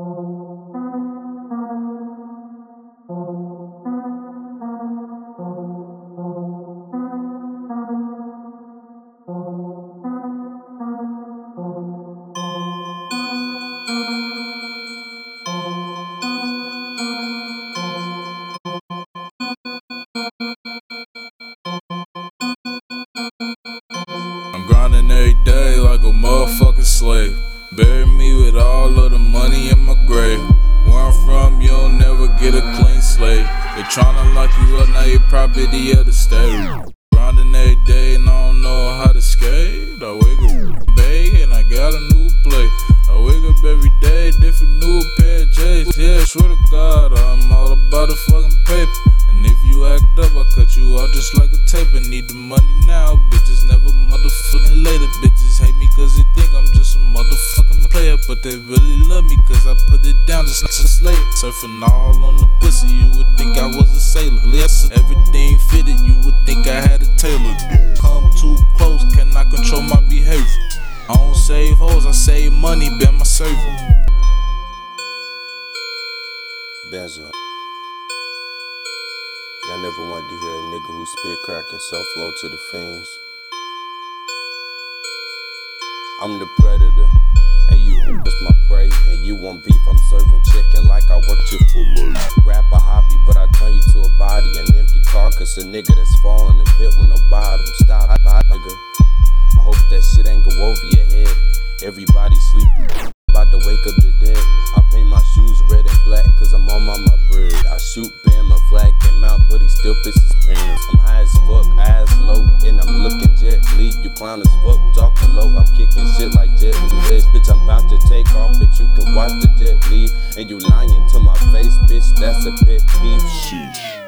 I'm grinding every day like a motherfucking slave. Bury me all of the money in my grave. Where I'm from, you'll never get a clean slate. They tryna lock you up, now you property of the state. Grinding every day and I don't know how to skate. I wake up, bay, and I got a new play. I wake up every day, different new pair of J's. Yeah, swear to God, I'm all about the fucking paper. And if you act up, I cut you out just like a tape. I need the money But they really love me cause I put it down just like a slave. Surfing all on the pussy, you would think I was a sailor. Yes, everything fitted, you would think I had a tailor. Come too close, cannot control my behavior. I don't save hoes, I save money, been my server. Benzo. Y'all never wanted to hear a nigga who spit crack and sell flow to the fiends. I'm the predator, and you just my prey. And you want beef, I'm serving chicken like I work Chick-fil-A. Rap a hobby, but I turn you to a body, an empty carcass, a nigga that's falling in pit with no bottom. Stop, nigga. I hope that shit ain't go over your head. Everybody sleeping, about to wake up dead. I paint my shoes red and black, cause I'm on my, my bread. I shoot Bam, my flag came out, but he still pisses parents. I'm high as fuck, eyes low, and I'm looking Jet Li. You clown as fuck, talking low, I'm kicking shit like Jet. Take off, but you can watch the jet leave. And you lying to my face, bitch, that's a pet peeve. Sheesh.